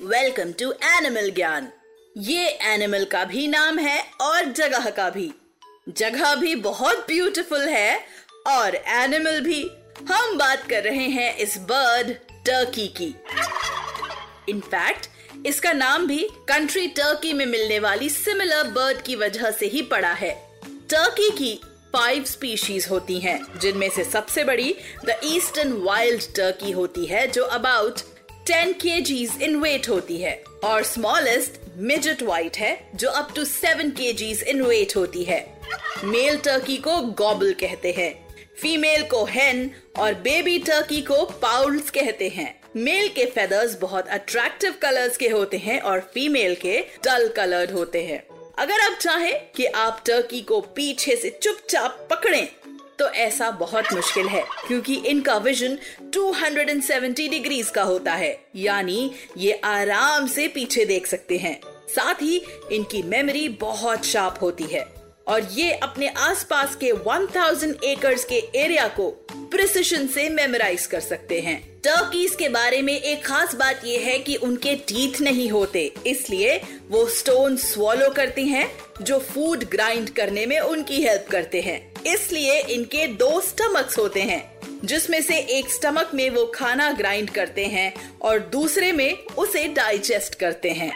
Welcome to animal ज्ञान ये animal का भी नाम है और जगह का भी। जगह भी बहुत ब्यूटीफुल है और एनिमल भी। हम बात कर रहे हैं इस बर्ड टर्की की। इनफैक्ट इसका नाम भी कंट्री टर्की में मिलने वाली सिमिलर बर्ड की वजह से ही पड़ा है। टर्की की फाइव स्पीशीज होती हैं, जिनमें से सबसे बड़ी द ईस्टर्न वाइल्ड टर्की होती है, जो अबाउट 10 kgs इन वेट होती है। और स्मॉलेस्ट मिजट वाइट है, जो up to 7 kgs in weight होती है। मेल टर्की को गॉबल कहते हैं। फीमेल को हेन और बेबी टर्की को पाउल्स कहते हैं। मेल के फेदर्स बहुत अट्रैक्टिव कलर्स के होते हैं और फीमेल के डल कलर्ड होते हैं। अगर आप चाहें कि आप टर्की को पीछे से चुपचाप पकड़ें तो ऐसा बहुत मुश्किल है, क्योंकि इनका विजन 270 डिग्रीज का होता है। यानी ये आराम से पीछे देख सकते हैं। साथ ही इनकी मेमोरी बहुत शार्प होती है। और ये अपने आसपास के 1000 एकर्स के एरिया को प्रिसिशन से मेमोराइज कर सकते हैं। टर्कीज के बारे में एक खास बात यह है कि उनके टीथ नहीं होते, इसलिए वो स्टोन स्वॉलो करती हैं, जो फ़ूड ग्राइंड करने में उनकी हेल्प करते हैं। इसलिए इनके दो स्टमक्स होते हैं, जिसमें से एक स्टमक में वो खाना ग्राइंड करते हैं और दूसरे में उसे डाइजेस्ट करते हैं।